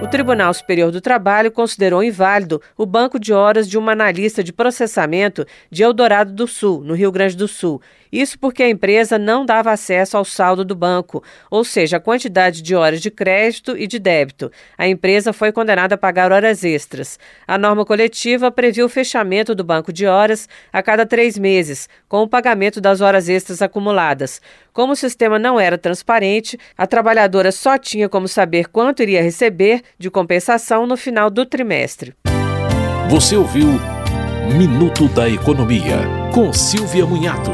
O Tribunal Superior do Trabalho considerou inválido o banco de horas de uma analista de processamento de Eldorado do Sul, no Rio Grande do Sul. Isso porque a empresa não dava acesso ao saldo do banco, ou seja, a quantidade de horas de crédito e de débito. A empresa foi condenada a pagar horas extras. A norma coletiva previu o fechamento do banco de horas a cada três meses, com o pagamento das horas extras acumuladas. Como o sistema não era transparente, a trabalhadora só tinha como saber quanto iria receber de compensação no final do trimestre. Você ouviu Minuto da Economia, com Silvia Munhato.